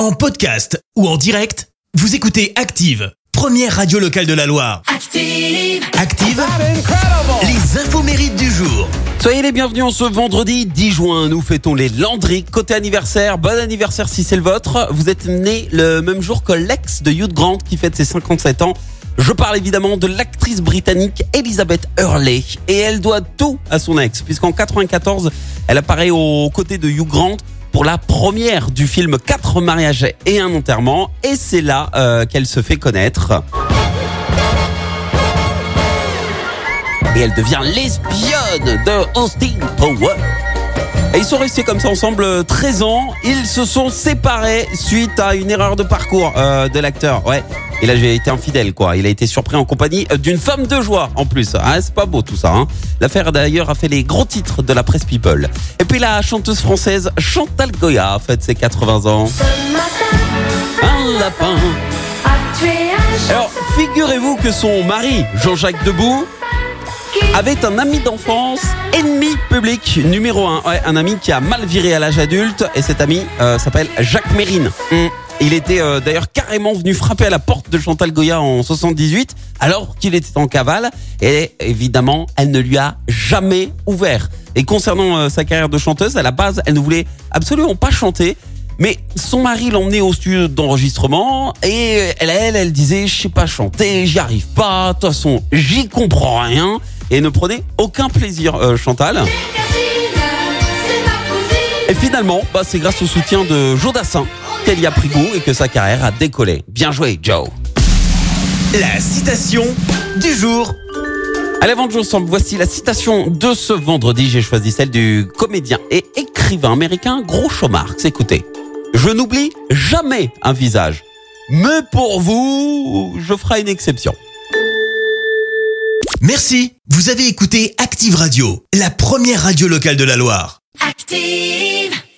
En podcast ou en direct, vous écoutez Active, première radio locale de la Loire. Active. Active, les infos mérites du jour. Soyez les bienvenus en ce vendredi 10 juin. Nous fêtons les Landry. Côté anniversaire, bon anniversaire si c'est le vôtre. Vous êtes né le même jour que l'ex de Hugh Grant qui fête ses 57 ans. Je parle évidemment de l'actrice britannique Elizabeth Hurley. Et elle doit tout à son ex, puisqu'en 94, elle apparaît aux côtés de Hugh Grant pour la première du film Quatre mariages et un enterrement. Et c'est là euh, qu'elle se fait connaître. Et elle devient l'espionne de Austin Power. Et ils sont restés comme ça ensemble euh, 13 ans. Ils se sont séparés suite à une erreur de parcours euh, de l'acteur. Ouais. Il a été infidèle, quoi. Il a été surpris en compagnie euh, d'une femme de joie, en plus. Ah, c'est pas beau tout ça. Hein. L'affaire d'ailleurs a fait les gros titres de la presse People. Et puis la chanteuse française Chantal Goya fête ses 80 ans. Un lapin. Alors, figurez-vous que son mari, Jean-Jacques Debout, avait un ami d'enfance, ennemi public numéro un. Ouais, un ami qui a mal viré à l'âge adulte et cet ami euh, s'appelle Jacques Mérine. Mm. Il était euh, d'ailleurs carrément venu frapper à la porte de Chantal Goya en 78 alors qu'il était en cavale et évidemment elle ne lui a jamais ouvert. Et concernant euh, sa carrière de chanteuse, à la base elle ne voulait absolument pas chanter. Mais son mari l'emmenait au studio d'enregistrement et elle, elle, elle disait je sais pas chanter, j'y arrive pas, de toute façon j'y comprends rien et ne prenait aucun plaisir euh, Chantal. Et finalement, bah, c'est grâce au soutien de Jodassin qu'elle y a pris goût et que sa carrière a décollé. Bien joué Joe. La citation du jour. Allez, avant de jouer ensemble, voici la citation de ce vendredi. J'ai choisi celle du comédien et écrivain américain Groucho Marx. Écoutez, je n'oublie jamais un visage. Mais pour vous, je ferai une exception. Merci. Vous avez écouté Active Radio, la première radio locale de la Loire. Active.